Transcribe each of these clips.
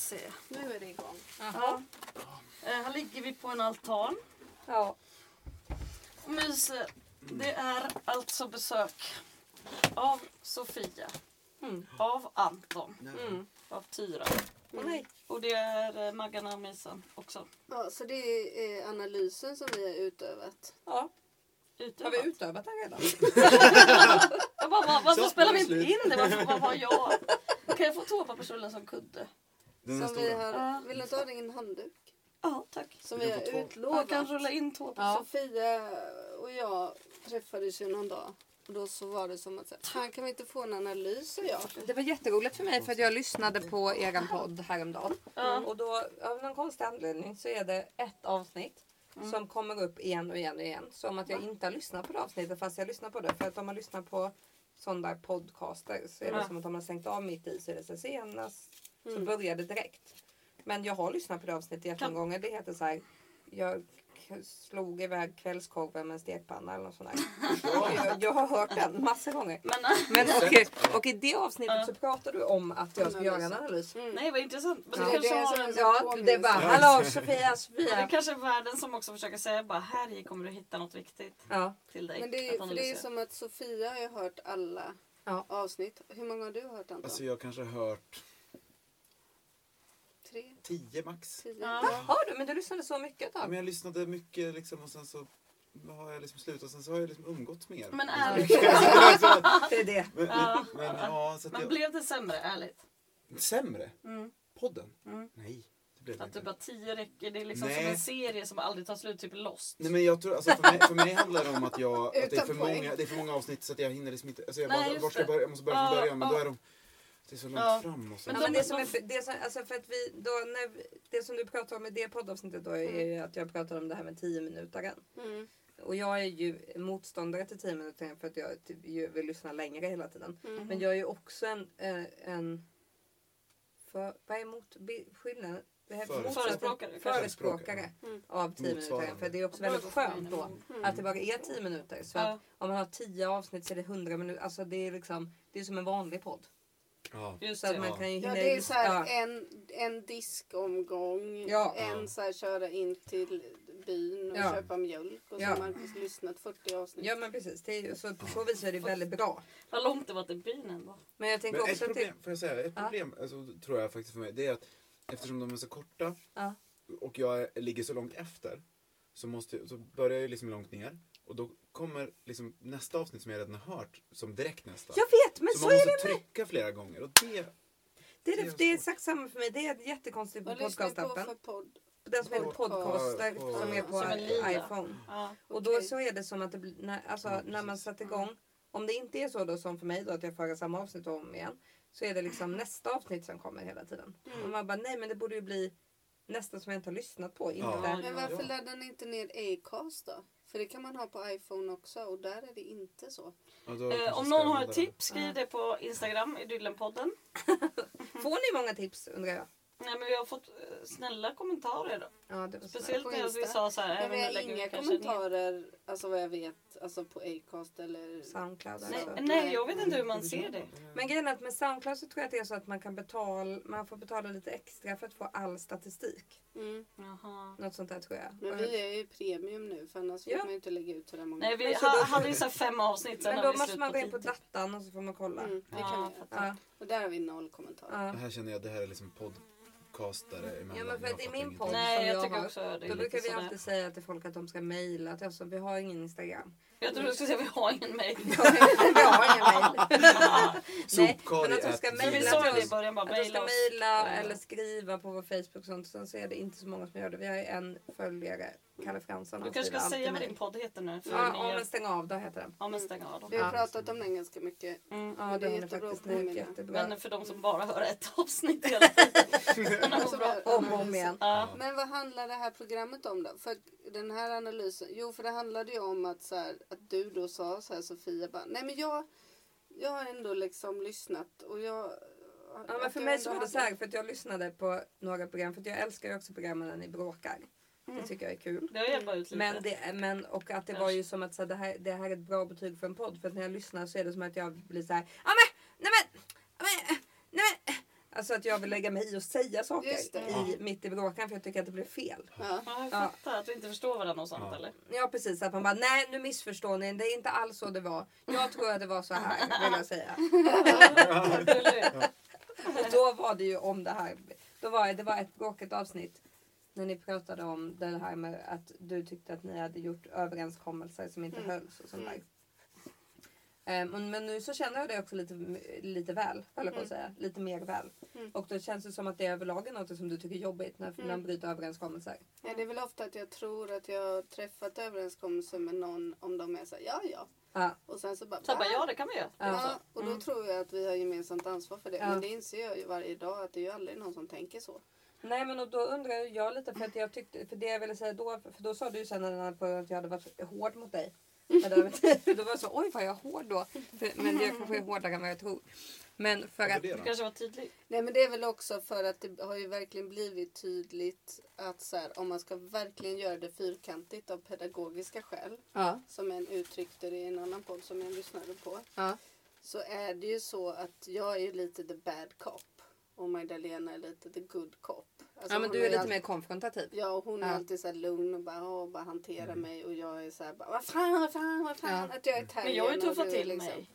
se. Nu är det igång. Ja. Eh, här ligger vi på en altan Ja. och myser. Det är alltså besök av Sofia, Mm. av Anton, Mm. av Tyra. Nej. Och det är eh, Maggan och Misan också. Ja, så det är analysen som vi har utövat. Ja. Utövat. Har vi utövat den redan? Jag bara, var, varför spelar vi inte det in det? Varför vad har jag? Kan jag få toapappersrullen som kudde? Den Som vi har, Ja. vill du ha din handduk? Ja, tack. Som vi har två. Jag utlovat. kan rulla in toapapper. Sofia och jag träffades ju någon dag. Och då så var det som att säga, fan kan vi inte få en analys och jag? Det var jätteroligt för mig för att jag lyssnade på er podd häromdagen. Ja. Och då av någon konstig anledning så är det ett avsnitt som kommer upp igen och igen och igen. Som att jag inte har lyssnat på det avsnittet fast jag lyssnar på det. För att om man lyssnar på sådana där podcaster så är det Ja. som att om man stängt av mitt i så är det så senast så Mm. börjar det direkt. Men jag har lyssnat på det avsnittet jättemånga Kan- gånger. Det heter så här. Jag slog iväg kvällskorven med en stekpanna eller något sånt där. jag, jag har hört den massor gånger. Men, Men och, och i det avsnittet så pratar du om att jag ska göra en analys. Mm. nej, vad intressant. Men Ja. det kanske Det är Ja, det är bara hallå Sofia, Men det Sofia. kanske är världen som också försöker säga bara här i kommer du hitta något viktigt Ja. till dig. Men det att är, för det är som att Sofia har hört alla Ja. avsnitt. Hur många har du hört Anton? Alltså jag kanske har hört Tre? tio max. Tio? Ja. Har du? Men du lyssnade så mycket Ja, då? men jag lyssnade mycket liksom, och sen så har jag liksom slutat. Sen så har jag liksom umgåtts mer. Men Ja. ärligt, Det är det. men, Ja. men, ja, så att men jag, blev det sämre ärligt? Sämre? Mm. Podden? Mm. Nej, det blev det Att du inte. bara tio räcker, det är liksom Nej. som en serie som aldrig tar slut, typ Lost. Nej men jag tror, alltså för mig, för mig handlar det om att jag, att det är för många, det är för många avsnitt så att jag hinner liksom inte, alltså jag, Nej, bara, ska jag börja? Jag måste börja från Ja, början men då ja. är de, det är så långt Ja. fram och så. Men Ja, men det, de- som är, det, som, alltså för att vi, då, när det som du pratar om i det poddavsnittet då är ju att jag pratar om det här med 10 minuter. Mm. Och jag är ju motståndare till 10 minuter för att jag typ, ju vill lyssna längre hela tiden. Mm. Men jag är ju också en, eh, en för, vad är mot, skillnaden? Förespråkare. Förespråkare, Mm. av 10 minuter. För det är också väldigt skönt då Mm. att det bara är 10 minuter. Så Ja. att om man har 10 avsnitt så är det 100 minuter. Alltså det är liksom, det är som en vanlig podd. Ja. Just Så att det. man kan ju Ja hinna det är så här ja. en, en diskomgång, Ja. en så här köra in till byn och Ja. köpa mjölk och så Ja. har man lyssnat 40 avsnitt. Ja men precis. Det är, så på så vis är det väldigt bra. Vad långt det var till byn ändå. Men jag tänker Men ett också problem, till... får jag säga, ett Ja. problem alltså, tror jag faktiskt för mig, det är att eftersom de är så korta Ja. och jag ligger så långt efter så, måste, så börjar jag liksom långt ner och då kommer liksom nästa avsnitt som jag redan har hört som direkt nästa. Jag vet men så så, man är måste det. trycka flera gånger och det, Det är, det det, är exakt samma för mig. Det är jättekonstigt på Vad lyssnar ni på podcastappen. för podd? Den som heter Podcast. Podcaster På- som är på Som en iPhone. Ja. Och då så är det som att det blir, när, alltså, Ja, när man sätter igång. Om det inte är så då som för mig då att jag för samma avsnitt om igen. Så är det liksom nästa avsnitt som kommer hela tiden. Mm. Och man bara nej men det borde ju bli nästa som jag inte har lyssnat på. Inte Ja. Men varför Ja. laddar ni inte ner Acast då? För det kan man ha på iPhone också och där är det inte så. Eh, om någon har ett tips, skriv det på Instagram, Idyllenpodden. Får ni många tips undrar jag? Nej, men vi har fått eh, snälla kommentarer. Då. Ja, det var. Speciellt när vi sa så här. Men även vi har inga kanske ner- kommentarer, alltså vad jag vet, alltså på Acast eller... Soundcloud Nej, alltså. nej, jag vet inte hur man ser det. Men grejen är att med Soundcloud så tror jag att det är så att man kan betala, man får betala lite extra för att få all statistik. Mm. Jaha. Något sånt där tror jag. Men vi är ju premium nu för annars Ja. fick man ju inte lägga ut sådär många. Nej, vi Men så ha, då- hade ju så här fem avsnitt sen Men då måste man gå in på datan och så får man kolla. Mm, det Ja, kan göra. Ja, Och där har vi noll kommentarer. ja. Det här känner jag, det här är liksom podcastare emellan. Ja, men för att i min podd- Nej, jag jag tycker har. också det är Då brukar vi alltid säga till folk att de ska mejla. Att alltså, vi har ingen Instagram. Jag tror du skulle säga vi har ingen mejl. vi har ingen mejl. Nej, men att de ska mejla till oss. början, Att de ska mejla oss. eller skriva på vår Facebook och sånt. Sen så är det inte så många som gör det. Vi har ju en följare, Kalle Fransson. Du kanske ska säga vad din podd heter nu. För Ja, nya... ja, men stäng av då heter den. ja, men stäng av dem. Vi har Ja. pratat om den ganska mycket. Mm. Ja, Men det det är jättebra jättebra. Men för de som bara hör ett avsnitt hela tiden. Men Alltså. Om och om igen. Ja. Men vad handlar det här programmet om då? För den här analysen, jo för det handlade ju om att, så här, att du då sa så här Sofia bara, nej men jag, jag har ändå liksom lyssnat och jag... Ja, men för mig så var det hade- så här, för att jag lyssnade på några program, för att jag älskar ju också programmen när ni bråkar. Det tycker jag är kul. Det har hjälpt ut lite. Men, det, men och att det var ju som att så här, det, här, det här är ett bra betyg för en podd. För att när jag lyssnar så är det som att jag blir så här, ja men, nej men, ja, men, nej men. Alltså att jag vill lägga mig i och säga saker i, mitt i bråkan för jag tycker att det blir fel. Ja. Ja, jag Ja. fattar att du inte förstår varandra och sånt Ja. eller? Ja precis, att man bara nej nu missförstår ni, det är inte alls så det var. Jag tror att det var så här vill jag säga. Och då var det ju om det här. Då var det, det var ett bråkigt avsnitt. När ni pratade om det här med att du tyckte att ni hade gjort överenskommelser som inte Mm. hölls och sånt där. Och- men nu så känner jag det också lite, lite väl, höll jag på att Mm. säga. Lite mer väl. Mm. Och då känns det som att det överlag är något som du tycker är jobbigt när Mm. man bryter överenskommelser. Ja, det är väl ofta att jag tror att jag har träffat överenskommelser med någon om de är så här, ja ja. Ja. Och sen så bara, Så bara, ja det kan vi göra. Ja. Ja, och då Mm. tror jag att vi har gemensamt ansvar för det. Ja. Men det inser jag ju varje dag att det är ju aldrig någon som tänker så. Nej men och då undrar jag lite för att jag tyckte, för det jag ville säga då, för då sa du ju sen att jag hade varit hård mot dig. Men då, var jag så, oj vad jag är hård då. För, men jag kanske är hårdare än vad jag tror. Men för att, det Du kanske var tydlig. Nej men det är väl också för att det har ju verkligen blivit tydligt att så här, om man ska verkligen göra det fyrkantigt av pedagogiska skäl. ja, Som en uttryckte det i en annan podd som jag lyssnade på. ja, Så är det ju så att jag är ju lite the bad cop. Och Magdalena är lite the good cop. Alltså ja men du är lite all- mer konfrontativ. Ja, och hon är Ja. alltid så här lugn och bara, åh, bara hanterar mig. Och jag är så här, bara, vad fan, vad fan, vad fan. Ja. Att jag är terriern. Men jag har ju tuffat är till liksom- mig.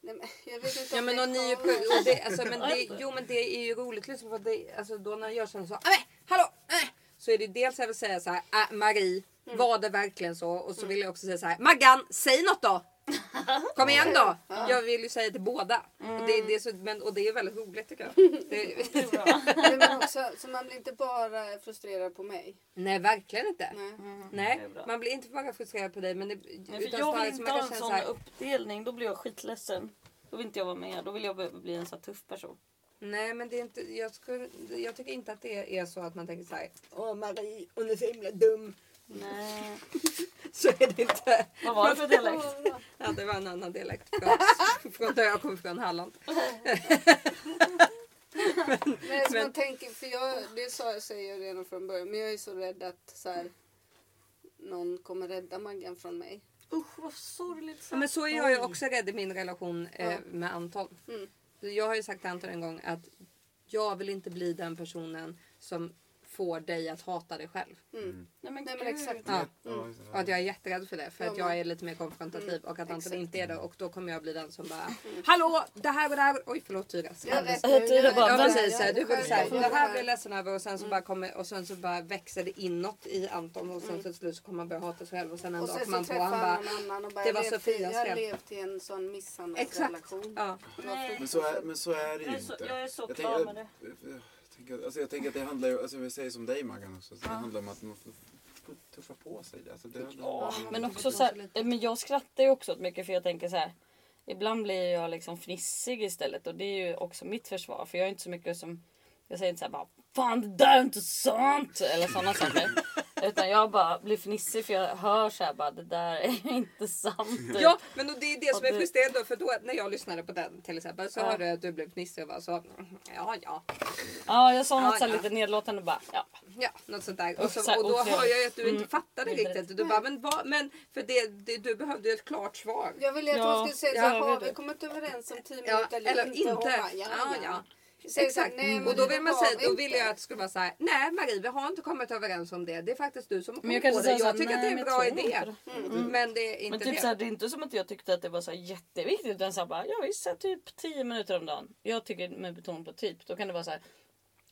Nej, men jag vet inte Ja om men det och ni är och det, alltså, men det, jo men det är ju roligt liksom för det, alltså då när jag känner så, nej hallå, äh, så är det dels jag vill säga så här, äh, Marie, Mm. var det verkligen så? Och så vill jag också säga så här, Maggan, säg något då! Kom igen då! Jag vill ju säga till båda. Och, det, det är så, men, och det är väldigt roligt tycker jag. Det, Det är bra. Nej, men också, så man blir inte bara frustrerad på mig. nej verkligen inte. Nej. Nej, Det är bra. man blir inte bara frustrerad på dig men det, Nej, för utan jag snarare vill inte man ha kan en känna sån så här, uppdelning. Då blir jag skitledsen. Då vill inte jag vara med. Då vill jag bli en sån här tuff person. Nej men det är inte, jag, skulle, jag tycker inte att det är så att man tänker så här, Åh Marie, hon är så himla dum. Nej. Så är det inte. Vad var det för dialekt? Ja, det var en annan dialekt från, från där jag kommer från Halland. Nej, så Men- man tänker, för jag, det sa, säger jag redan från början, men jag är så rädd att så här, någon kommer rädda Maggan från mig. Usch vad sorgligt Ja, men så är jag ju också rädd i min relation eh, Ja. med Anton. Mm. Jag har ju sagt till Anton en gång att jag vill inte bli den personen som får dig att hata dig själv. Mm. Nej men, Nej, men exakt. Ja. Det. Och att jag är jätterädd för det. För att jag är lite mer konfrontativ och att Anton exakt. inte är det. Och då kommer jag bli den som bara Hallå! Det här och det här. Oj förlåt Tyras. Jag vet, jag- bara, Ja precis, så här, du säga jag- det här blir jag ledsen över och sen så bara kommer och sen så bara växer det inåt i Anton och sen till slut så kommer han börja hata sig själv och sen en Och dag kommer han på han bara bara, "Det var Sofias i, Jag har fel." levt i en sån misshandelsrelation. ja. Det var Nej. Men så, är, men så är det ju inte. jag är så klar med jag, tänker, alltså jag tänker att det handlar ju, alltså jag säger som dig Maggan också, så det handlar om att man får, tuffa på sig. Alltså det, Ja, men också så här, men jag skrattar ju också åt mycket för jag tänker så här. Ibland blir jag liksom fnissig istället och det är ju också mitt försvar för jag är inte så mycket som jag säger inte så här bara Fan det där är inte sant! Eller sådana saker. Utan jag bara blir fnissig för jag hör så här bara det där är inte sant. ja men det är det som Och är frustrerande då för då när jag lyssnade på den till exempel så Ja. hörde jag att du blev fnissig och var så ja ja Ja jag sa något Ja, så här ja. lite nedlåtande bara ja. ja något sånt där. Och, så och då hör jag att du inte Mm. fattade Vidrigt. riktigt. Du bara men vad men för det, det du behövde ju ett klart svar. Jag ville att Ja, hon skulle säga så här, har vi kommit överens om 10 Ja, minuter eller Och inte. bara, ja, ja. ja. Säger så här, Exakt. nej, men och då vill man säga, då vill jag att det skulle vara så här. Nej Marie vi har inte kommit överens om det. Det är faktiskt du som har kommit på det. så Jag här, tycker att det är en bra idé. inte det. Men det är inte Men typ det. så här, det är inte som att jag tyckte att det var så jätteviktigt utan så här bara ja visst så typ 10 minuter om dagen. Jag tycker med beton på typ. Då kan det vara så här.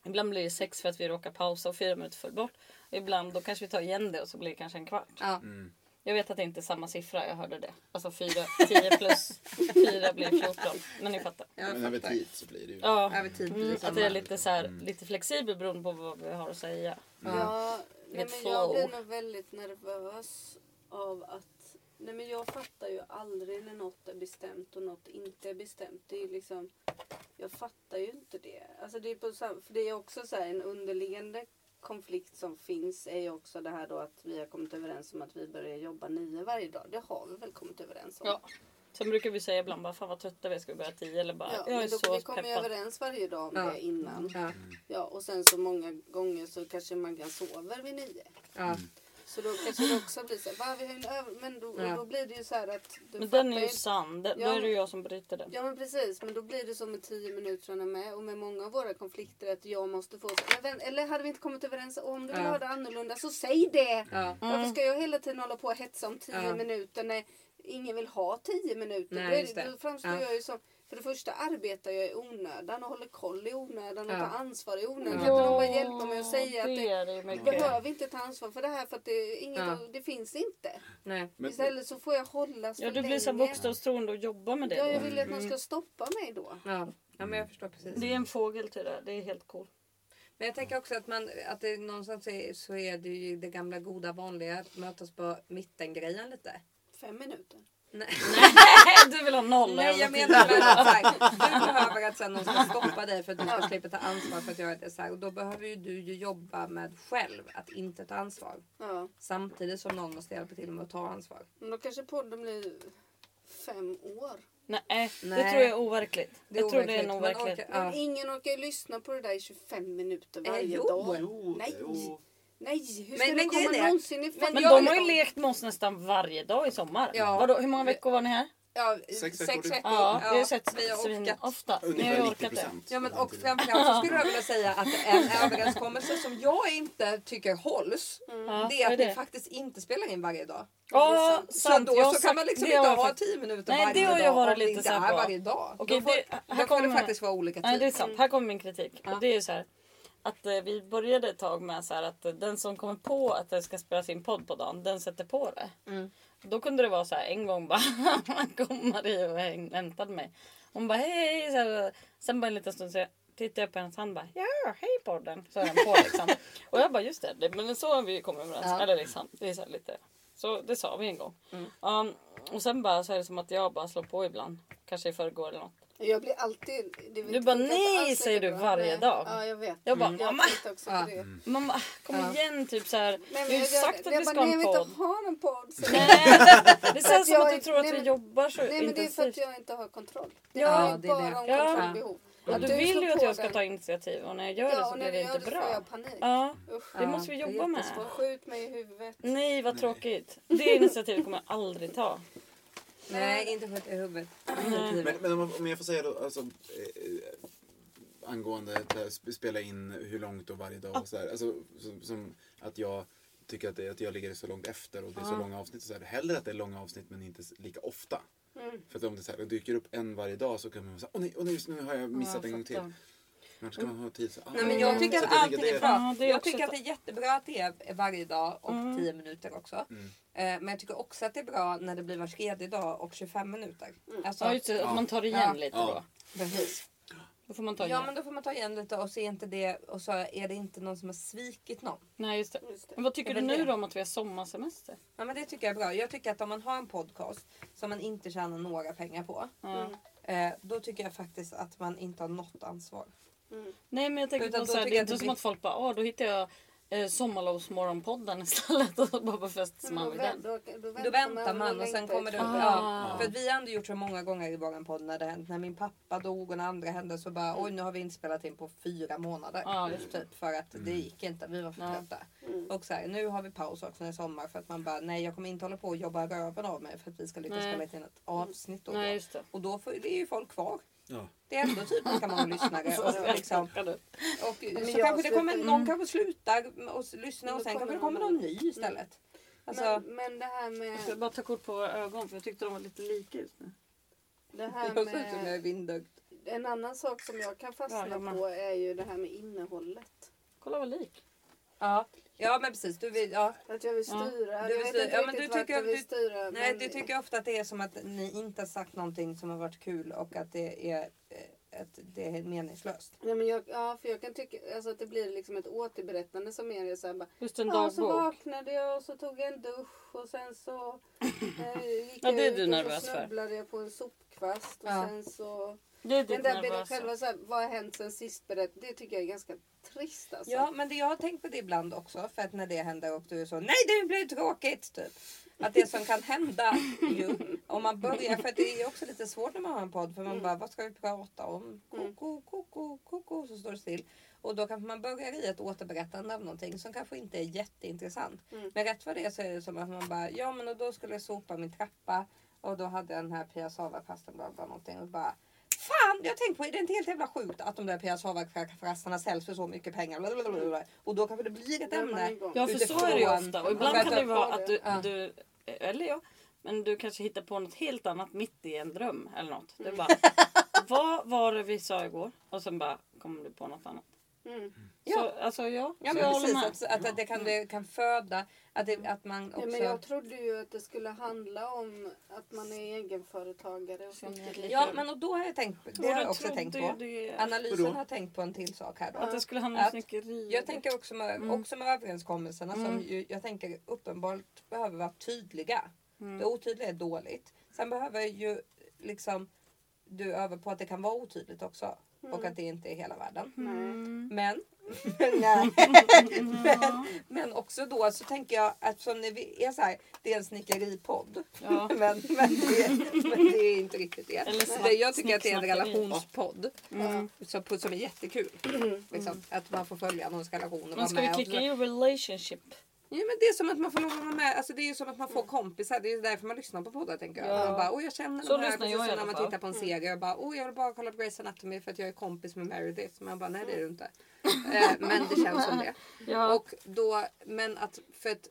Ibland blir det sex för att vi råkar pausa och fyra minuter föll bort. Och ibland då kanske vi tar igen det och så blir det kanske en kvart. Ja. Mm. Jag vet att det inte är samma siffra, jag hörde det. Alltså 4, 10 plus 4 blir 14. Men ni fattar. Men över tid så blir det ju... Ja, Över tid blir mm, det att samma. det är lite, så här, lite flexibel beroende på vad vi har att säga. Ja, nej, Ett men jag blir nog väldigt nervös av att... Nej men jag fattar ju aldrig när något är bestämt och något inte är bestämt. Det är liksom... Jag fattar ju inte det. Alltså det är på för det är också så här en underliggande konflikt som finns är ju också det här då att vi har kommit överens om att vi börjar jobba nio varje dag. Det har vi väl kommit överens om? Ja. Sen brukar vi säga ibland bara fan vad trötta vi är, ska vi börja 10 eller bara Ja, jag är men då, så vi kommer ju överens varje dag om Ja. det innan. Ja, Ja, och sen så många gånger så kanske man kan sova vid nio. ja. Så då kanske det också blir så här, "Va, vi har ju en över-" men då, Ja. då blir det ju så här att du Men den är ju sann. Det- Då Ja. är det ju jag som bryter den. Ja men precis, men då blir det så med 10 minuterna med och med många av våra konflikter att jag måste få... Men vän- Eller hade vi inte kommit överens om du vill Ja. ha det annorlunda så säg det! Ja. Varför ska jag hela tiden hålla på och hetsa om 10 Ja. minuter när ingen vill ha 10 minuter? Nej, då, är just det. då framstår Ja. jag ju som... För det första arbetar jag i onödan och håller koll i onödan och Ja. tar ansvar i onödan. Ja. Kan inte någon bara hjälpa mig och säga att det det, behöver inte ta ansvar för det här för att det, inget, Ja. det finns inte. Nej. Men, Istället så får jag hållas Ja, för du blir så bokstavstroende och jobbar med det. Ja, jag vill att någon Mm. ska stoppa mig då. Ja. ja, men jag förstår precis. Det är en fågel till det. Det är helt cool. Men jag tänker också att, man, att det någonstans är, så är det ju det gamla goda vanliga att mötas på mittengrejen lite. Fem minuter. Nej, du vill ha noll Nej jag menar väl att så här, du behöver att sen någon ska stoppa dig för att du ska slippa ta ansvar för att göra det så här. Och då behöver ju du ju jobba med själv att inte ta ansvar. Ja. Samtidigt som någon måste hjälpa till med att ta ansvar. Men då kanske podden blir fem år. Nej, det Nej. tror jag är overkligt. Det är jag tror det är en overkligt, men overkligt. orkar- Ja. Men ingen orkar ju lyssna på det där i 25 minuter Eh, varje jo. dag. Jo, Nej. jo. Nej, hur ska Men- det men komma är- någonsin i men Men jag- de har ju lekt med oss nästan varje dag i sommar. Ja. Vadå, hur många veckor var ni här? Ja, Sex sex veckor. veckor. Ja, vi har sett vi har svin orkat. ofta. Ni har Ungefär ju 90 orkat det. Ja, men och framförallt så skulle jag vilja säga att en överenskommelse som jag inte tycker hålls. Ja, Det är att det? faktiskt inte spelar in varje dag. Ja, Så sant. då Jag så kan man liksom inte ha faktiskt- 10 minuter Nej, varje det har jag dag varit om det lite inte så är varje dag. Då får, det- här faktiskt vara olika Nej, det är tid. sant. Här kommer min kritik. Och det är ju så här. Att eh, vi började ett tag med så här att eh, den som kommer på att det ska spelas in podd på dagen, den sätter på det. Mm. Då kunde det vara så här en gång bara, kom Marie och häng- hämtade mig. Hon bara hej, hej. Så här, sen bara en liten stund så tittade jag på hennes hand bara ja, hej podden. Så är den på liksom. och jag bara just det, det men så har vi kommit överens. Ja. Eller liksom, det är så här lite. Så det sa vi en gång. Mm. Um, och sen bara så är det som att jag bara slår på ibland. Kanske i förrgår eller något. Jag blir alltid... Det Du bara, nej, säger du varje Nej. dag. Ja, jag vet. Jag bara, Jag mamma! tänkte också Ja. på det. Mamma kom Ja. igen typ så här. Nej, Vi har ju jag, sagt jag, att vi jag ska ha nej, en jag vill podd. inte ha en podd. Så- Nej, det För att känns som att jag- du tror att nej, vi men- jobbar så Nej men det är för att intensivt. jag inte har kontroll. Det Ja, är det är bara det. om Ja. kontrollbehov. Ja, Att du du vill slår ju att på jag ska den. ta initiativ och när jag gör det Ja, så och blir det du gör inte det så får bra. jag panik. Ja, Usch. det måste vi det är jobba med. jättesvårt. Skjut mig i huvudet. Nej vad tråkigt. Det initiativet kommer jag aldrig ta. Nej, inte skjuta i huvudet. Men, men om, om jag får säga då, alltså, eh, angående det här, sp- spela in hur långt och varje dag och så här, alltså, som, som att jag tycker att, det, att jag ligger så långt efter och det är så långa avsnitt och så här. Hellre att det är långa avsnitt men inte lika ofta. Mm. För att om det, så här, dyker upp en varje dag så kan man säga åh nej, åh nej just nu har jag missat Ja, en gång till. Men ska man ha tid ah, Nej, men jag tycker så att allting är det- bra. Ja, det är jag tycker att det är jättebra att det är varje dag och Mm. 10 minuter också. Mm. Eh, Men jag tycker också att det är bra när det blir var tredje dag och 25 minuter. Alltså, Ja, just det, att man tar igen Ja. lite Ja. då. precis. Då får man ta Ja igen. men då får man ta igen lite och så är inte det och så är det inte någon som har svikit någon. Nej just det. Just det. Men vad tycker Det du nu det. då om att vi har sommarsemester? Ja men det tycker jag är bra. Jag tycker att om man har en podcast som man inte tjänar några pengar på. Ja. Mm. Eh, då tycker jag faktiskt att man inte har något ansvar. Mm. Nej men jag tänker Utan på då så här, tycker det är jag inte som blir- att folk bara åh då hittar jag eh, Sommarlovsmorgonpodden istället och så bara befäster man Då, vid den. då, då, Då väntar man och sen längtar kommer det upp. år. Ja, Ah. för att vi har ändå gjort så många gånger i våran podd när det hänt. När min pappa dog och när andra hände så bara oj nu har vi inte spelat in på fyra månader. Det. typ, för att det gick inte. Vi var för trötta. Mm. Och så här, nu har vi paus också i sommar för att man bara nej jag kommer inte hålla på och jobba röven av mig för att vi ska lyckas Nej. spela in ett avsnitt. Då, Nej då. just det. Och då får, det är ju folk kvar. Ja. Det är ändå typ lika många lyssnare. Och, liksom, och så kanske det kommer, någon Mm. kanske slutar och lyssna och sen kanske kommer det kommer någon ny istället. Alltså, men, men det här Jag ska med... bara ta kort på våra ögon för jag tyckte de var lite lika just nu. Det här jag ser ut som jag är med vindögd. en annan sak som jag kan Ja, fastna med. på är ju det här med innehållet. Kolla vad lik. Ja. Ja men precis. Du vill, ja. Att jag vill Ja. styra. Du jag vill vet styra. inte Ja, men riktigt du tycker jag att vill du- styra. Nej, men- du tycker ofta att det är som att ni inte har sagt någonting som har varit kul och att det är, eh, att det är meningslöst. Ja, men jag, ja, för jag kan tycka alltså, att det blir liksom ett återberättande som mer är så här, bara, Just en Ja, så dagbok. vaknade jag och så tog jag en dusch och sen så eh, gick Ja, det är jag du ut och så för. snubblade jag på en sopkvast och Ja. sen så... Det är Den ditt där nervösa. själva, så här, vad har hänt sen sist berätt, det tycker jag är ganska trist alltså. Ja, men det, jag har tänkt på det ibland också. För att när det händer och du är så nej det blir tråkigt. Typ. Att det som kan hända ju om man börjar. För att det är också lite svårt när man har en podd. För man bara vad ska vi prata om? Koko, koko, koko. Så står det still. Och då kanske man börjar i ett återberättande av någonting som kanske inte är jätteintressant. Mm. Men rätt för det så är det som att man bara, ja men och då skulle jag sopa min trappa och då hade jag den här Pia Sava-fasten bla bla någonting och bara Fan, jag har tänkt på, är det inte helt jävla sjukt att de där Pia Sava-fasterna säljs för så mycket pengar? Blablabla. Och då kanske det blir ett ämne. Ja för så är det ju ofta. Och ibland kan det vara att du, Ja. du eller jag, men du kanske hittar på något helt annat mitt i en dröm eller något. Du bara, vad var det vi sa igår? Och sen bara kommer du på något annat. Mm. Ja. Så, alltså ja, Ja så men precis, med. att, att det, kan, det kan föda, att, det, att man också... Ja, men jag trodde ju att det skulle handla om att man är egenföretagare. Och sånt. Ja men och då har jag tänkt, det har jag också tänkt på. det. Analysen Vadå? har tänkt på en till sak här då. Att det skulle handla om Att snickeri. Jag tänker också med, Mm. också med överenskommelserna som Mm. ju, jag tänker uppenbart behöver vara tydliga. Mm. Det otydliga är dåligt. Sen behöver ju liksom du öva på att det kan vara otydligt också. Och att det inte är hela världen. Mm. Men, men, men också då så tänker jag att som när vi är så här, det är en snickeripodd. Ja. men, men, det, men det är inte riktigt det. Eller det jag tycker att det är en relationspodd. Mm. Som, som är jättekul. Liksom, att man får följa någons relation och Men ska vi och klicka så- i relationship? Ja, men det är som att man får lov att vara med. Alltså, det är som att man får kompisar. Det är därför man lyssnar på poddar tänker jag. Ja. Man bara, oh, jag känner Så de här. Precis jag som när man tittar på en serie. Jag bara, oh, jag vill bara kolla på Grey's Anatomy för att jag är kompis med Meredith. Man bara, nej det är du inte. Eh, men det känns som det. Ja. Och då, men att, för att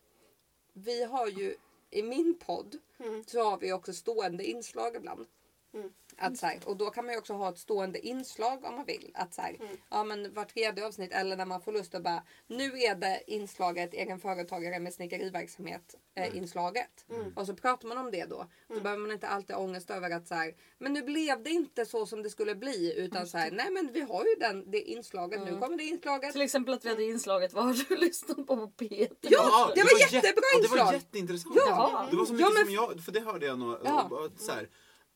vi har ju i min podd Mm. så har vi också stående inslag ibland. Mm. Att så här, och då kan man ju också ha ett stående inslag om man vill. Att så här, Mm. ja, men var tredje avsnitt eller när man får lust att bara nu är det inslaget egen företagare med snickeriverksamhet eh, inslaget. Mm. Och så pratar man om det då. Då behöver man inte alltid ha ångest över att så här, men nu blev det inte så som det skulle bli utan så här, nej men vi har ju den, det inslaget nu kommer det inslaget. Till exempel att vi hade inslaget Vad har du lyssnat på på P3? Ja, det var jättebra jätte- ja, Det inslag. var jätteintressant. Ja. Det var så Ja, mycket men- som jag, för det hörde jag nog. Ja. Så här,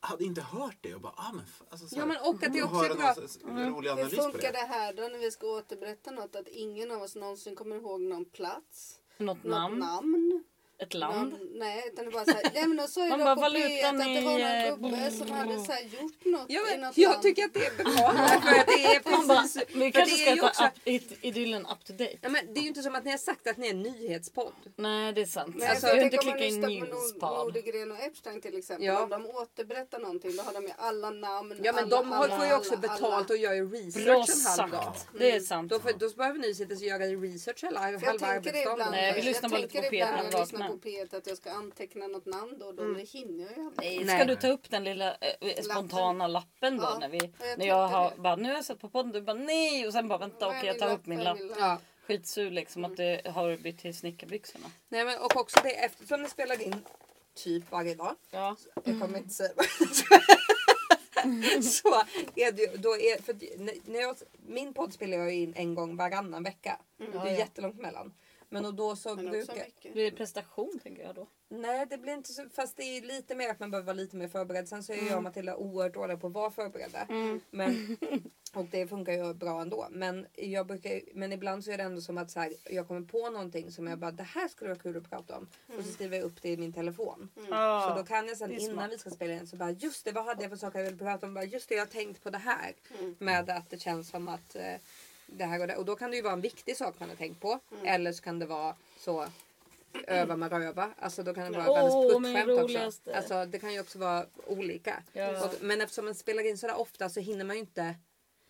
hade inte hört det och bara, ah men alltså, så här, Ja men och att det också är bra. någon så- så rolig Hur analys på funkar det. det här då när vi ska återberätta något? Att ingen av oss någonsin kommer ihåg någon plats? Något Något namn? namn? Ett land? Någon, nej, utan det bara såhär. Nej men då Man då bara, valutan P1 att det var i, någon gubbe som hade så här gjort något Ja, i men, något jag land. tycker att det är bra. För det är Man bara, precis. vi kanske ska ju ta också, up, idyllen up to date. ja, men det är ju inte som att ni har sagt att ni är en nyhetspodd. Nej det är sant. Nej, alltså, jag inte tänker om man klickat in lyssnar på news Nord- på. Nordegren och Epstein till exempel. Ja. Om de återberättar någonting då har de ju alla namn. Ja men alla, de alla, får ju också alla, betalt alla. och gör ju research Bra en halv dag. Det är sant. Då, får, då behöver ni sitta och göra research hela halva arbetsdagen. ibland, Nej, vi lyssnar bara lite på P1 ibland när när vi jag på P1 att jag ska anteckna något namn då och då. Men det hinner jag ju aldrig. Nej, ska Nej. du ta upp den lilla eh, spontana lappen då? Ja, När, vi, jag när jag har det. bara, nu har jag sett på podden, du bara nej och sen bara vänta okej jag min tar lapp? upp min lapp. Ja. Skitsur liksom att det har bytt till snickarbyxorna. Nej, men, och också det eftersom ni spelar in typ varje dag. Ja. Jag kommer inte säga Så är det ju, då är, för när- jag, min podd spelar jag in en gång varannan vecka. Det Ja, är ja. jättelångt mellan. Men och då så Men också brukar... mycket. Blir det prestation tänker jag då? Nej det blir inte så, fast det är lite mer att man behöver vara lite mer förberedd. Sen så är jag och Matilda oerhört dåliga på att vara förberedda. Men, och det funkar ju bra ändå. Men, jag brukar, men ibland så är det ändå som att så här, jag kommer på någonting som jag bara det här skulle vara kul att prata om. Och så skriver jag upp det i min telefon. Ja. Så då kan jag sen innan vi ska spela in så bara just det vad hade jag för saker jag ville prata om. Bara, just det jag har tänkt på det här. Med att det känns som att eh, det här och det. Och då kan det ju vara en viktig sak man har tänkt på. Eller så kan det vara så öva med röva. Alltså då kan det vara världens min pruttskämt också. Alltså det kan ju också vara olika. Ja. Och, men eftersom man spelar in sådär ofta så hinner man ju inte.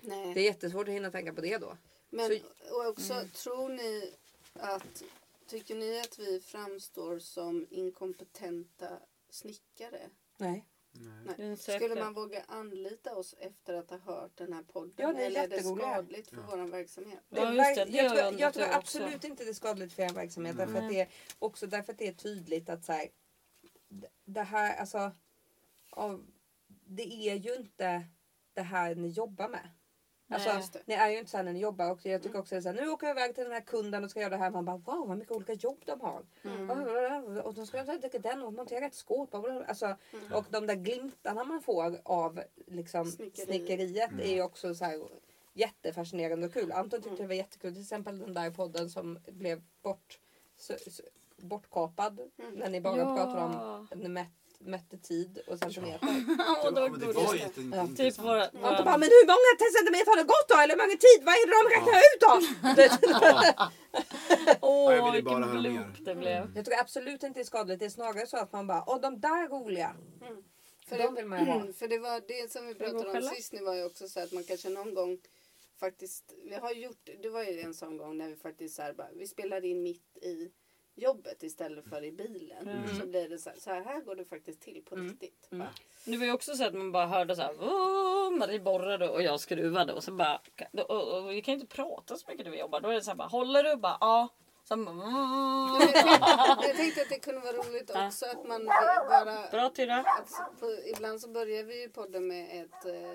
Nej. Det är jättesvårt att hinna tänka på det då. Men Så- och också, tror ni att... Tycker ni att vi framstår som inkompetenta snickare? Nej. Nej. En Skulle man våga anlita oss efter att ha hört den här podden? Ja, det är Eller är det skadligt för vår verksamhet? Ja, det. Det jag tror, jag jag, tror absolut också. inte det är skadligt för er verksamhet. Därför att det är, också därför att det är tydligt att så här, det här, alltså, av, det är ju inte det här ni jobbar med. Alltså, Nej. Just det. ni är ju inte så här när ni jobbar. Och jag tycker också att nu åker jag iväg till den här kunden och ska göra det här. Man bara wow vad mycket olika jobb de har. Och de ska jag den och montera ett skåp. Alltså, och de där glimtarna man får av liksom, Snickeri. snickeriet är ju också så här, jättefascinerande och kul. Anton tyckte det var jättekul. Till exempel den där podden som blev bort, bortkapad. När ni bara Ja. pratade om Met, mätte tid och centimeter. Det Ja, men det gulligt. var Ja. jätteintressant. Typ våra, Och då våra, bara, men hur många centimeter har det gått då? Eller hur många tid? Vad är det de räknar ut då? Åh, Ja, vilken mer. det blev. Jag tror absolut inte det är skadligt. Det är snarare så att man bara, åh de där roliga. För de vill man ha. Mm, För det var det som vi pratade om sist nu var ju också så att man kanske någon gång faktiskt, vi har gjort, det var ju en sån gång när vi faktiskt så här, bara, vi spelade in mitt i jobbet istället för i bilen. Mm. Så blir det så här, så här, går det faktiskt till på riktigt. Mm. Det var ju också så att man bara hörde så här. "Åh, Marie borrade och jag skruvade och så bara. Och, och vi kan ju inte prata så mycket när vi jobbar. Då är det så här bara. Håller du? Bara ja. Men jag, tänkte, jag tänkte att det kunde vara roligt också att man bara Bra Tyra. Ibland så börjar vi ju podden med ett, eh,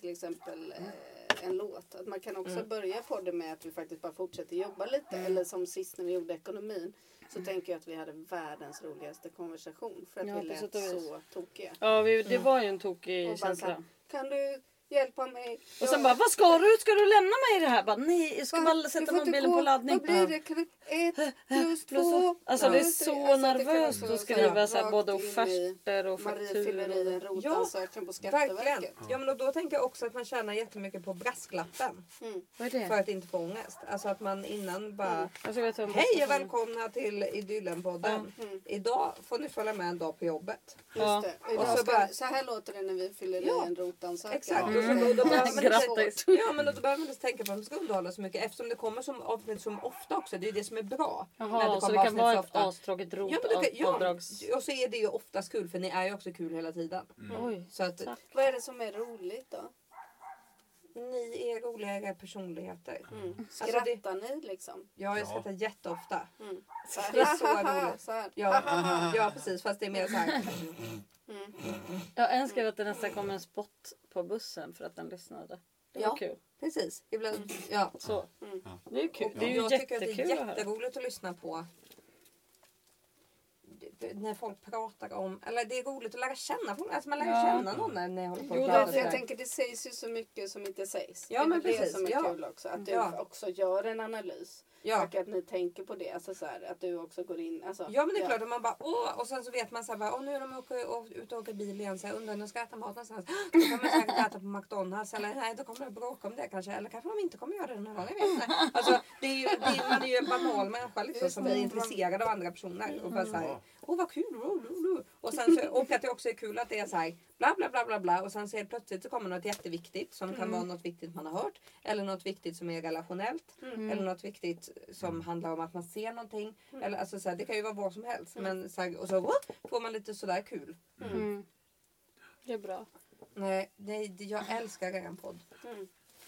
till exempel eh, en låt. Att man kan också Mm. börja podden med att vi faktiskt bara fortsätter jobba lite. Eller som sist när vi gjorde ekonomin. Så tänker jag att vi hade världens roligaste konversation. För att Mm. Ja, vi lät så tokiga. Ja, vi, det var ju en tokig Och känsla. kan du hjälpa mig? Och sen bara, vad ska du? Ska du lämna mig i det här? Bara, nej, jag ska Va? bara sätta mobilen gå. på laddning. Vad blir det? Ett plus två? Alltså det är så Alltså, nervöst att skriva så här, både offerter och fakturor. rotansökan på Verkligen. Ja men och då tänker jag också att man tjänar jättemycket på brasklappen. Mm. Vad är För att inte få ångest. Alltså att man innan bara Jag ska veta om Hej och välkomna till Idyllenpodden. Mm. Idag får ni följa med en dag på jobbet. Ja. Just det. Och Idag så ska, bara- så här låter det när vi fyller Ja, i en rotansökan. Exakt. Mm. Och så, då, då behöver man inte, Grattis. ja, men då behöver man inte tänka på att man ska underhålla så mycket eftersom det kommer som avsnitt som ofta också. Det är det som är bra. när Jaha, så kommer det kan vara så ett ofta. astråkigt rot Ja, men det kan, ja, avdrags... och så är det ju oftast kul för ni är ju också kul hela tiden. Oj. Så att Tack. Vad är det som är roligt då? Ni är roligare personligheter. Mm. Alltså, Skrattar ni liksom? Jag har ju Ja. skrattat jätteofta. Mm. Det är så roligt. Så här. Ja, ja precis fast det är mer så här. Mm. Jag önskar att det nästan kom en spot på bussen för att den lyssnade. Det var Ja. kul. Precis. Ibland, ja. Så. Mm. Det är kul. Och Det är ju jag tycker att det är jättekul jätteroligt att lyssna på det- när folk pratar om, eller det är roligt att lära känna folk. Alltså man lär Ja. känna någon när ni håller på Jo, och det- pratar För så jag tänker det sägs ju så mycket som inte sägs. Ja, det är men det precis. som är Ja. kul också. Att du Ja. också gör en analys. Ja. Och att ni tänker på det. Alltså så här, att du också går in. Alltså, Ja men det är klart att man bara åh och sen så vet man så här bara, åh nu är de åker, ute och åker bil igen så jag undrar om de ska äta mat någonstans. Då kommer de säkert äta på McDonalds eller nej då kommer de bråka om det kanske eller kanske de inte kommer göra det den här dagen. Jag vet inte. Alltså, det är ju, det är, man är ju en banal människa liksom, som blir intresserad av andra personer. Och bara så här, åh vad kul. Och, sen så, och att det också är kul att det är så här bla bla bla bla bla och sen så helt plötsligt så kommer något jätteviktigt som kan vara något viktigt man har hört. Eller något viktigt som är relationellt. Eller något viktigt som handlar om att man ser någonting. Eller, alltså, så här, det kan ju vara vad som helst. Men, så här, och så oh, får man lite sådär kul. Mm. Det är bra. Nej, nej, jag älskar er podd.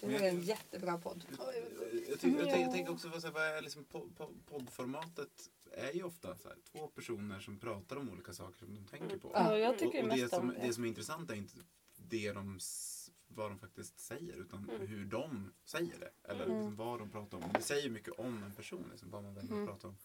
Mm. Det är en jättebra podd. Jag, tycker, jag, tänker, jag tänker också, vad, här, är liksom, po- po- poddformatet är ju ofta så här, två personer som pratar om olika saker som de tänker på. Ja, jag Och, tycker och ju det, mest om som, det. det som är intressant är inte det de, vad de faktiskt säger utan hur de säger det. Eller Mm. liksom vad de pratar om. Det säger mycket om en person, liksom, vad man väljer Mm. att prata om.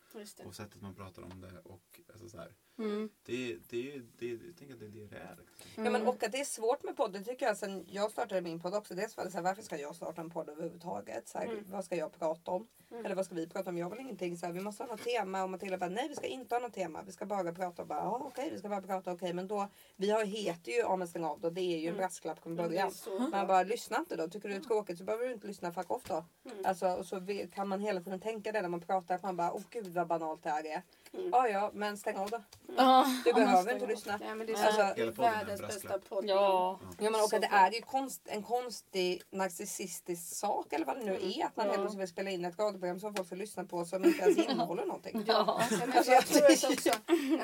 Och sättet man pratar om det. Och, alltså, så här, Mm. det, det, är- det, jag tänker att det är det det är. Liksom. Ja, men, och att det är svårt med podd, det tycker jag sen jag startade min podd också. Dels var det så här, varför ska jag starta en podd överhuvudtaget? Så här, Vad ska jag prata om? Eller vad ska vi prata om? Jag väl ingenting så här, vi måste ha något tema. Och Matilda bara, nej vi ska inte ha något tema. Vi ska bara prata. Och bara, ja okej vi ska bara prata. Okej men då, vi har, heter ju Ja men stäng av då. Det är ju en brasklapp från början. så Man bara lyssna inte då. Tycker du det är tråkigt så behöver du inte lyssna. Fuck off då. Mm. Alltså, och så kan man hela tiden tänka det när man pratar. Att man bara, åh gud vad banalt det här är. Mm. Ja ja men stäng av då. Ja, Du behöver inte lyssna. Nej, men det är, Alltså, så, det är hela podden är en världens bästa podd. Ja. Ja men och att det är ju konst, en konstig narcissistisk sak eller vad det nu är. Att man Ja. helt plötsligt vill spela in ett radioprogram som folk ska lyssna på som inte ens innehåller någonting. Ja. Ja, men jag tror att, också,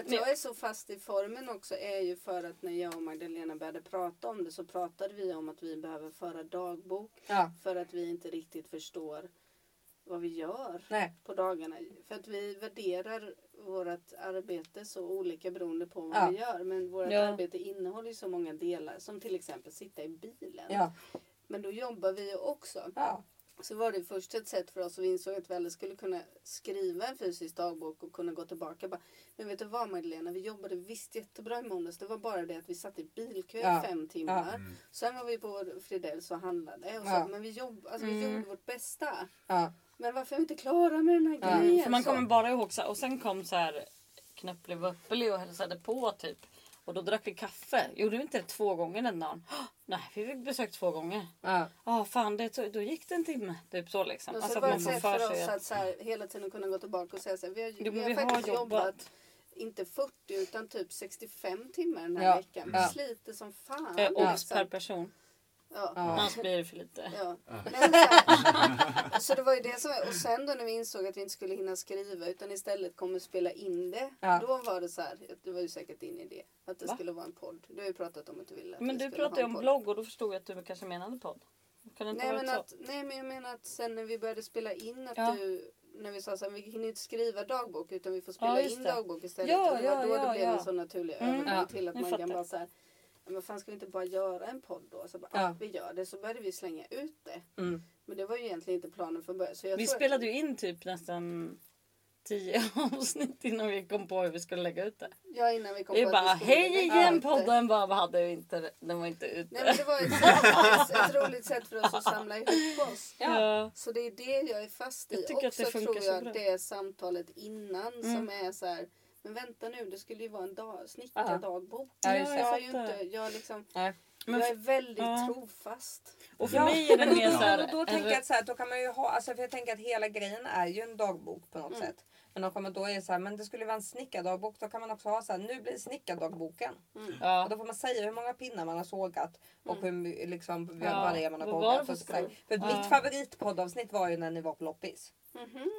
att jag är så fast i formen också är ju för att när jag och Magdalena började prata om det så pratade vi om att vi behöver föra dagbok Ja, för att vi inte riktigt förstår vad vi gör nej. på dagarna. För att vi värderar vårt arbete så olika beroende på vad Ja. vi gör. Men vårt Ja. arbete innehåller ju så många delar som till exempel sitta i bilen. Ja, Men då jobbar vi ju också. ja. Så var det först ett sätt för oss och vi insåg att vi aldrig skulle kunna skriva en fysisk dagbok och kunna gå tillbaka. Bara, men vet du vad Magdalena, vi jobbade visst jättebra i måndags. Det var bara det att vi satt i bilkö Ja. i fem timmar. Mm. Sen var vi på Fridells och handlade. Och så, Ja. Men vi, jobb, alltså, vi Mm. gjorde vårt bästa. ja. Men varför är vi inte klara med den här Ja, grejen? För man så? kommer bara ihåg så här, och sen kom så här Knöppli Vöppeli och hälsade på typ. Och då drack vi kaffe. Gjorde vi inte det två gånger den dagen? Nej, vi fick besök två gånger. Ja. Ja, fan, det, då gick det en timme. Typ så liksom. Och så Alltså var att det man ett sätt för oss att... att så här, hela tiden kunna gå tillbaka och säga så här, vi har, Jo, vi har vi har faktiskt jobbat. jobbat inte 40 utan typ 65 timmar den här Ja, veckan. Vi ja. sliter som fan. Eh, liksom. per person. Ja. Annars blir det för lite. Ja. Men så, här, så det var ju det som och sen då när vi insåg att vi inte skulle hinna skriva utan istället kommer spela in det. Ja. Då var det så här, det var ju säkert din idé. Att det Va? skulle vara en podd. Du har ju pratat om att du ville att Men vi du pratade ju om podd. blogg och då förstod jag att du kanske menade podd. Kan det inte Nej vara men, så? att, nej men jag menar att sen när vi började spela in att Ja. du när vi sa så här, vi hinner inte skriva dagbok utan vi får spela Ja, in dagbok istället. Ja, och det var ja, då ja, det blev ja. en så naturlig Mm. övergång Ja, till att man kan bara så här, "Ja, men fan ska vi inte bara göra en podd då? Så bara, Ja. ja. vi gör det. Så började vi slänga ut det. Mm. Men det var ju egentligen inte planen från början. Så jag Vi tror spelade ju in typ nästan tio avsnitt innan vi kom på hur vi skulle lägga ut det. Ja innan vi kom Vi på bara att vi skulle hej igen podden bara hade vi inte, den var inte ute. Nej men det var ett, ett, ett roligt sätt för oss att samla ihop oss. Ja. Så det är det jag är fast i. Jag tycker att det Också funkar tror så jag bra. det samtalet innan Mm. som är så här. Men vänta nu, det skulle ju vara en dag, snickardagbok. Ja, jag, har ju inte, jag, liksom, Nej. Men jag är väldigt ja. trofast. Och för Ja, mig är det mer då- så här, Då en tänker jag att så här, då kan man ju ha, alltså för jag tänker att hela grejen är ju en dagbok på något Mm. sätt. Men om man då är så här, men det skulle vara en snickardagbok, då kan man också ha så här, nu blir det snickardagboken. Och ja. då får man säga hur många pinnar man har sågat och hur my- liksom, vad Ja, det är man har kokat. för och så här. skoj? För Ja. mitt favoritpoddavsnitt var ju när ni var på loppis. Mhm.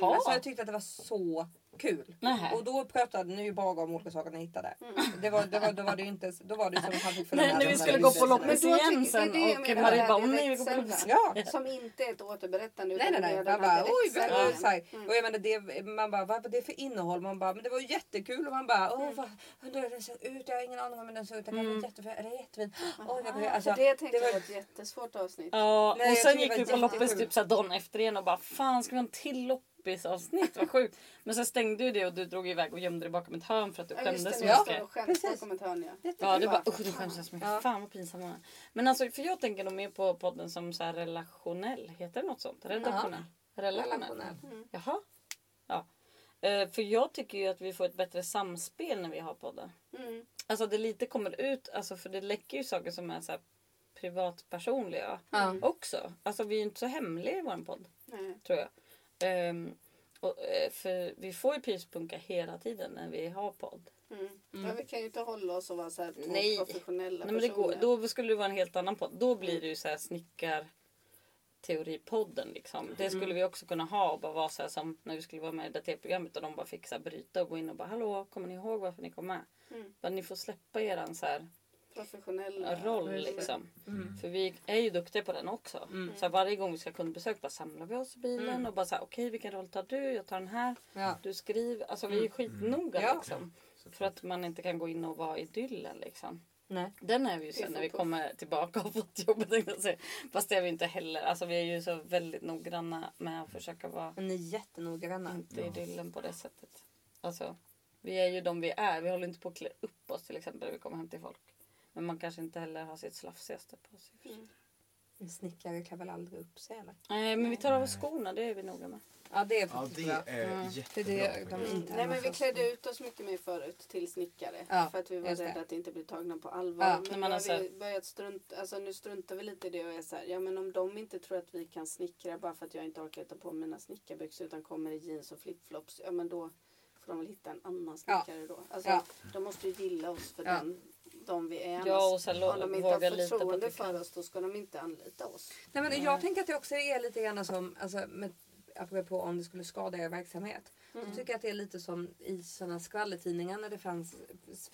Jaha. Alltså jag tyckte att det var så kul. Nähä. Och då pratade ni ju bara om olika saker ni hittade. Mm. Det var, det var, då var det ju inte, då var det som att han fick följa Nej, med när vi skulle gå på loppis igen sen jag och Marie bara åh nej vi går på loppis. Ja. Som inte är ett återberättande Nej nej nej. Man bara, oj, så här. Mm. Och jag menar, det, man bara, vad är det för innehåll? Man bara, men det var ju jättekul. Och man bara, åh Mm. vad undrar hur den ser ut? Jag har ingen aning om hur den ser ut. Den Mm. kanske är jättefin. Eller jättefin. Oj, kul. alltså, för det tänkte det jag var- var ett jättesvårt avsnitt. Ja, och jag sen gick vi var på loppis typ dagen efter igen och bara fan ska vi ha en till loppisavsnitt? Vad sjukt. Men sen stängde ju det och du drog iväg och gömde dig bakom ett hörn för att du Ja, skämdes så nu Ja, mycket. skämta precis. på kommentaren ja. Ja, du bara Fan. usch du skäms så mycket. Ja. Fan vad pinsam man är. Men alltså för jag tänker nog mer på podden som så här relationell. Heter det något sånt? Redaktionell? Relationell? Relationell. Mm. Jaha. Ja. Eh, för jag tycker ju att vi får ett bättre samspel när vi har podden. Mm. Alltså det lite kommer ut, alltså för det läcker ju saker som är så här privatpersonliga Ja. också. Alltså vi är ju inte så hemliga i vår podd Nej. tror jag. Ehm, och, eh, för vi får ju pyspunka hela tiden när vi har podd. Mm. Men vi kan ju inte hålla oss och vara så här två Nej. professionella Nej, men det går, då skulle det vara en helt annan podd. Då blir det ju så här snickar teoripodden liksom. Det skulle Mm. vi också kunna ha och bara vara så här som när vi skulle vara med i det tv-programmet och de bara fick så här bryta och gå in och bara hallå kommer ni ihåg varför ni kom med? Mm. Bara, ni får släppa eran så här Professionella roll liksom. Mm. För vi är ju duktiga på den också. Mm. Så varje gång vi ska kundbesök bara samlar vi oss i bilen Mm. och bara så här okej vilken roll tar du? Jag tar den här. Ja. Du skriver. Alltså vi är skitnoga Ja. liksom. För att man inte kan gå in och vara idyllen liksom. Nej. Den är vi ju sen är när vi kommer tillbaka och fått jobbet. Fast det är vi inte heller. Alltså vi är ju så väldigt noggranna med att försöka vara Men ni är jättenoggranna. inte idyllen på det sättet. Alltså vi är ju de vi är. Vi håller inte på att klä upp oss till exempel när vi kommer hem till folk. Men man kanske inte heller har sitt slafsigaste på sig. Mm. En snickare kan väl aldrig upp sig eller? Nej men vi tar av oss skorna, det är vi noga med. Ja det är Ja, det är Mm. Jättebra. det, de inte Nej men vi klädde ut oss mycket mer förut till snickare. Ja, för att vi var rädda att inte bli tagna på allvar. Ja, när men man nu har vi börjat strunta, alltså nu struntar vi lite i det och är så här, ja men om de inte tror att vi kan snickra bara för att jag inte orkar ta på mina snickarbyxor utan kommer i jeans och flipflops. Ja men då får de väl hitta en annan snickare då. Alltså Ja. de måste ju gilla oss för Ja. den, de vi är. Ja, och sen om de inte har förtroende för kan. oss då ska de inte anlita oss. Nej, men jag tänker att det också är lite grann som, alltså, med, apropå om det skulle skada er verksamhet. Mm. Så tycker jag att det är lite som i sådana skvallertidningar när det fanns,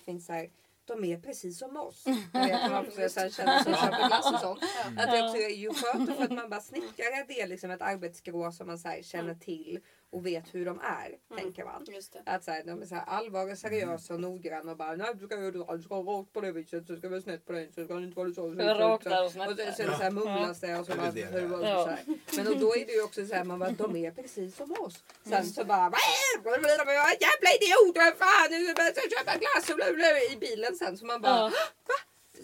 finns så här, de är precis som oss. Vet, man också så här, känner som köper glass och sånt. Att det också är ju skönt för att man bara snickare det är liksom ett arbetsgrå som man så här, känner till och vet hur de är. Tänker man. Just det. Att så här, de är så här allvar och seriösa och noggranna och bara nej du ska göra det du ska vara rakt på det viset så ska vara snett på det så ska det inte vara så. så, så, rakt så. där och Och snett så, så det så här mumlas det och så bara, det så, det så, här. Men och då är det ju också så här man bara de är precis som oss. Sen så bara jävla idiot vad fan nu ska jag köpa glass och bla, bla, i bilen sen så man bara Ja. va?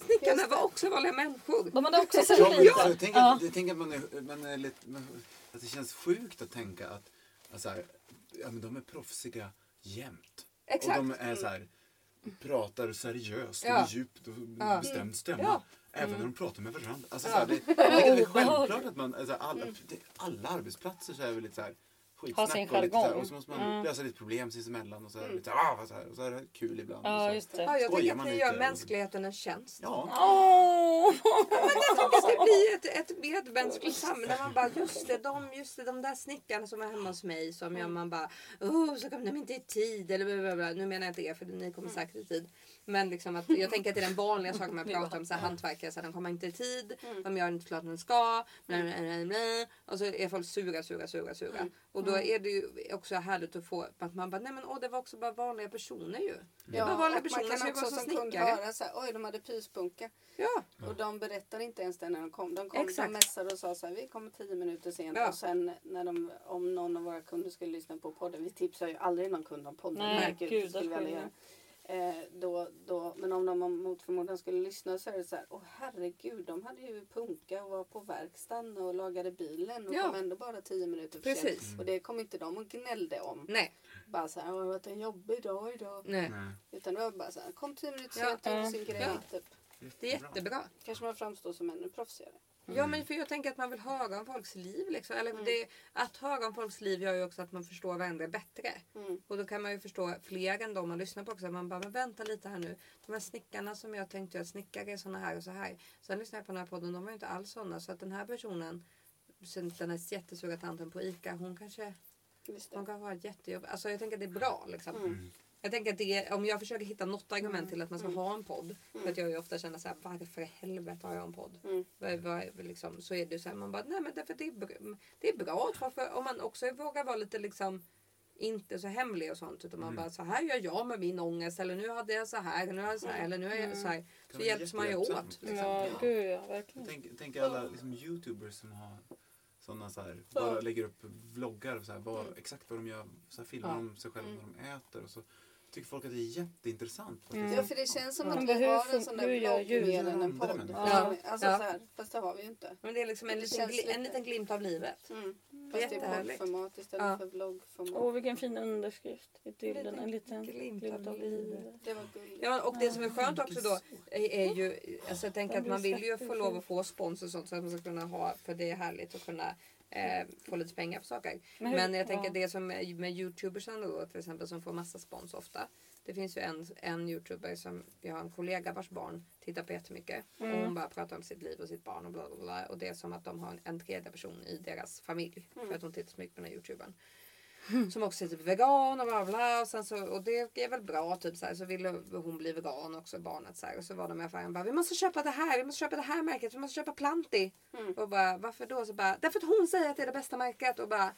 Snickarna var också vanliga människor. De hade också sett Ja, lite. så jag tänker, Ja. att, man är, man är lite, man, att det känns sjukt att tänka att, att så här, ja, men de är proffsiga jämt. Exakt. Och de är så här, pratar seriöst Ja. och djupt och Ja. bestämd stämma. Ja. Även när de pratar med varandra. Alltså, Ja. så här, det, det är självklart att man, alltså, alla, alla arbetsplatser så är väl lite så här skitsnack Har sin och, lite så här, jargong. och så måste man Mm. lösa lite problem sinsemellan och så, lite, här, ah, så, här, och så är det kul ibland. och Ja, just det. Ja, jag tycker att man ni gör och- mänskligheten en tjänst. Ja. Åh! Det blir ett, ett medmänskligt samhälle man bara just det, de, just det, de där snickarna som är hemma hos mig som gör man bara oh, så kommer de inte i tid eller bla, bla, bla. Nu menar jag inte er för ni kommer säkert i tid. Men liksom att, jag tänker att det är den vanliga saken man pratar om så här, hantverkare. Så här, de kommer inte i tid, de gör inte klart när de ska. Bla, bla, bla, bla. Och så är folk sura, sura, sura, sura. Och då är det ju också härligt att få att man bara nej men åh det var också bara vanliga personer ju. Det var vanliga och man personer kan också som snickare. höra så här, oj de hade pyspunka. Ja. Och de berättade inte ens det när de kom. De kom, Exakt. de messade och sa så här, vi kommer tio minuter sent. Ja. Och sen när de, om någon av våra kunder skulle lyssna på podden, vi tipsar ju aldrig någon kund om podden. Nej, gud, det skulle vi aldrig göra. Eh, då, då, men om de mot förmodan skulle lyssna så är det så här, åh herregud, de hade ju punka och var på verkstaden och lagade bilen och Ja. kom ändå bara tio minuter för Precis. sent. Och det kom inte de och gnällde om. Nej. Bara så här, det har varit en jobbig dag idag. Nej. Utan det var bara så här, kom tio minuter Ja. sent och Ja. sin grej. Ja. Typ. Det är jättebra. Kanske man framstår som ännu proffsigare. Ja men för jag tänker att man vill höra om folks liv. Liksom. Eller det, att höra om folks liv gör ju också att man förstår varandra bättre. Mm. Och då kan man ju förstå fler än de man lyssnar på också. Man bara, men vänta lite här nu. De här snickarna som jag tänkte jag snickare är såna här och så här. Sen lyssnade jag på den här podden, de var ju inte alls sådana. Så att den här personen, den här jättesura tanten på ICA, hon kanske, hon kan ha ett jättejobb. Alltså jag tänker att det är bra liksom. Mm. Jag tänker att det om jag försöker hitta något argument Mm. till att man ska Mm. ha en podd. För att jag ju ofta känner så här, varför i helvete har jag en podd? Mm. Vad- vad- liksom, så är det så här, man bara, nej men därför det är, br- det är bra om man också vågar vara lite liksom inte så hemlig och sånt utan man Mm. bara så här gör jag med min ångest eller nu hade jag så här, nu har jag så här eller nu är jag så här. Så hjälps man ju åt. Liksom. Ja, gud ja, verkligen. Tänk, tänk alla liksom, youtubers som har såna så här, bara lägger upp vloggar och så här, vad, exakt vad de gör. Så här, filmar Ja. de sig själva vad de äter och så tycker folk att det är jätteintressant. Mm. Ja för det känns som att vi har en sån där blogg mer än en podd. Ja. Alltså, Ja. Så här, fast det har vi ju inte. Men det är liksom en Det liten, gli- en lite- liten glimt av livet. Mm. Det är Fast det är poddformat istället Ja. för vloggformat. Åh vilken fin underskrift i bilden. En liten glimt glimt av livet. Det var gulligt. Ja, och det som är skönt också då är, är ju, alltså jag tänker att man vill ju få lov att få spons och sånt så att man ska kunna ha, för det är härligt att kunna eh, få lite pengar för saker. Men Men, jag tänker ja. det som är med youtubersarna då till exempel som får massa spons ofta. Det finns ju en, en youtuber som, jag har en kollega vars barn tittar på jättemycket. Och Mm. hon bara pratar om sitt liv och sitt barn och bla bla bla. Och det är som att de har en, en tredje person i deras familj. För att hon tittar så mycket på den här youtubern. Som också är typ vegan och bla bla. Och, sen så, och det är väl bra. Typ så, här, så ville hon bli vegan också barnet. Så här, och så var de i affären och bara vi måste köpa det här. Vi måste köpa det här märket. Vi måste köpa Planti. Mm. Och bara varför då? Så bara, därför att hon säger att det är det bästa märket. Och bara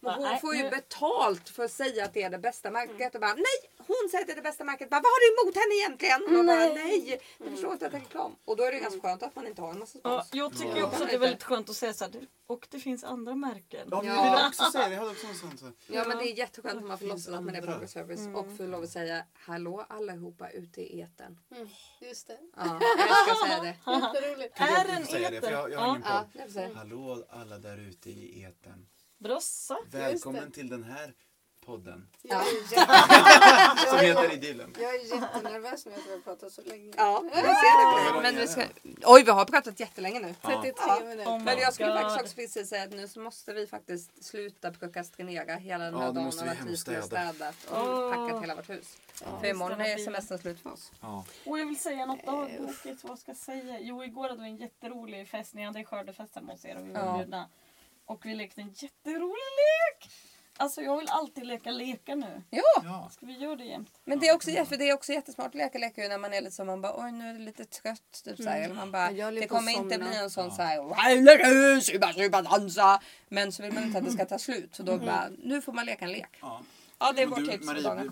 men hon får ju betalt för att säga att det är det bästa märket. Mm. Och bara nej! Hon säger att det är det bästa märket. Bara, vad har du emot henne egentligen? Och man bara Nej. nej! Jag förstår inte att det är reklam. Och då är det ganska skönt att man inte har en massa Ja, spons. jag tycker Ja. också att det är väldigt skönt att säga så här. "Du, Och det finns andra märken. Ja, men Ja. jag också säga det. Jag hade också en sån. Så. Ja men det är jätteskönt om man får låtsas att man är public service Mm. och får lov att säga hallå allihopa ute i etern. Mm. Just det. Ja, jag ska säga det. Jätteroligt. Är den få säga det? För jag, jag har Ja. ingen Ja. Hallå alla där ute i etern. Bra sagt. Välkommen till den här podden. Jag är, Som heter Idyllen. jag är jättenervös nu att vi har pratat så länge. Ja, jag ser det. Men vi ska... Oj, vi har pratat jättelänge nu. Ja. 33 Ja. minuter. Oh Men jag skulle God. faktiskt också precis säga att nu så måste vi faktiskt sluta prokrastinera hela den Ja, här då dagen av vi att vi skulle städat och Åh. packat hela vårt hus. För imorgon är semestern slut för oss. Ja. Och jag vill säga något dagbokigt. Vad ska jag säga? Jo, igår hade vi en jätterolig fest. Ni hade skördefest hemma hos er och vi var Ja. bjudna. Och vi lekte en jätterolig lek. Alltså jag vill alltid leka lekar nu. Ja, ja. Ska vi göra det jämt? men det är också, för det är också jättesmart att leka lekar ju när man är lite så man bara oj nu är det lite trött. Typ, så här, eller man bara, det kommer inte bli en sån Ja. så här suba, dansa. Men så vill man inte att det ska ta slut. Så då bara nu får man leka en lek. ja. Ja det tips för Marie,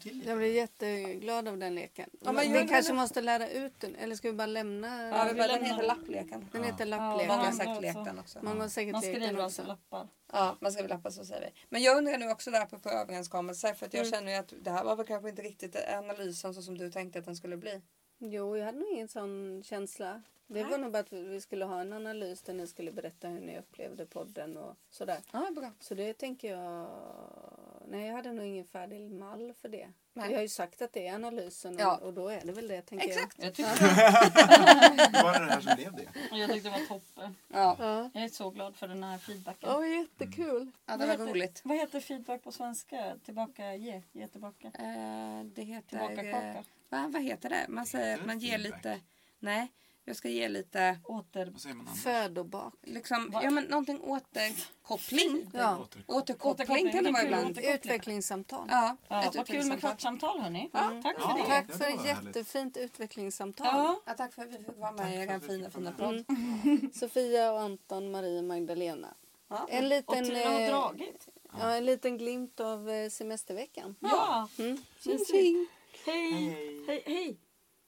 till lite? Jag blir jätteglad av den leken. Ja, men vi kanske det. måste lära ut den. Eller ska vi bara lämna? Ja, vi bara, den lämnar heter den. lappleken. Den heter Ja, lapplek. Många har Ja, säkert alltså. lekt den också. Man har säkert Man skriver också. alltså lappar. Ja, man ska väl lappa så säger vi. Men jag undrar nu också där på överenskommelser för att jag Mm. känner ju att det här var väl kanske inte riktigt analysen så som du tänkte att den skulle bli. Jo, jag hade nog ingen sån känsla. Det var nog bara att vi skulle ha en analys där ni skulle berätta hur ni upplevde podden och sådär. Ja, bra. Så det tänker jag nej jag hade nog ingen färdig mall för det. Nej. Jag har ju sagt att det är analysen och, Ja. och då är det väl det tänker Exakt. Jag tyckte, Var det det här som blev det? jag tyckte det var toppen. Ja, jag. Ja. Jag är så glad för den här feedbacken. Åh, jättekul. ja det Vad var heter- roligt. Vad heter feedback på svenska? Tillbaka, ge, ge tillbaka. Eh, det heter... Tillbaka eh, kaka. Va, vad heter det? Man säger att man ger Feedback. lite... Nej, jag ska ge lite... Åter... Vad säger man annars? Födobak. Liksom, Va? ja men någonting återkoppling. Ja. Återkoppling. Återkoppling kan det vara ibland. Utvecklingssamtal. Ja, Ja, ett vad kul med kvartssamtal hörni. Ja. Tack för Ja. det. Tack för ett härligt. jättefint utvecklingssamtal. Ja. Ja, tack för att vi fick vara med i er fina fina podd. Mm. Sofia och Anton, Marie och Magdalena. Ja. En Och liten, tiden har eh, dragit. ja, en liten glimt av eh, semesterveckan. Ja. Mm. Tjing, tjing. Hej. Hej. Hej. Hej.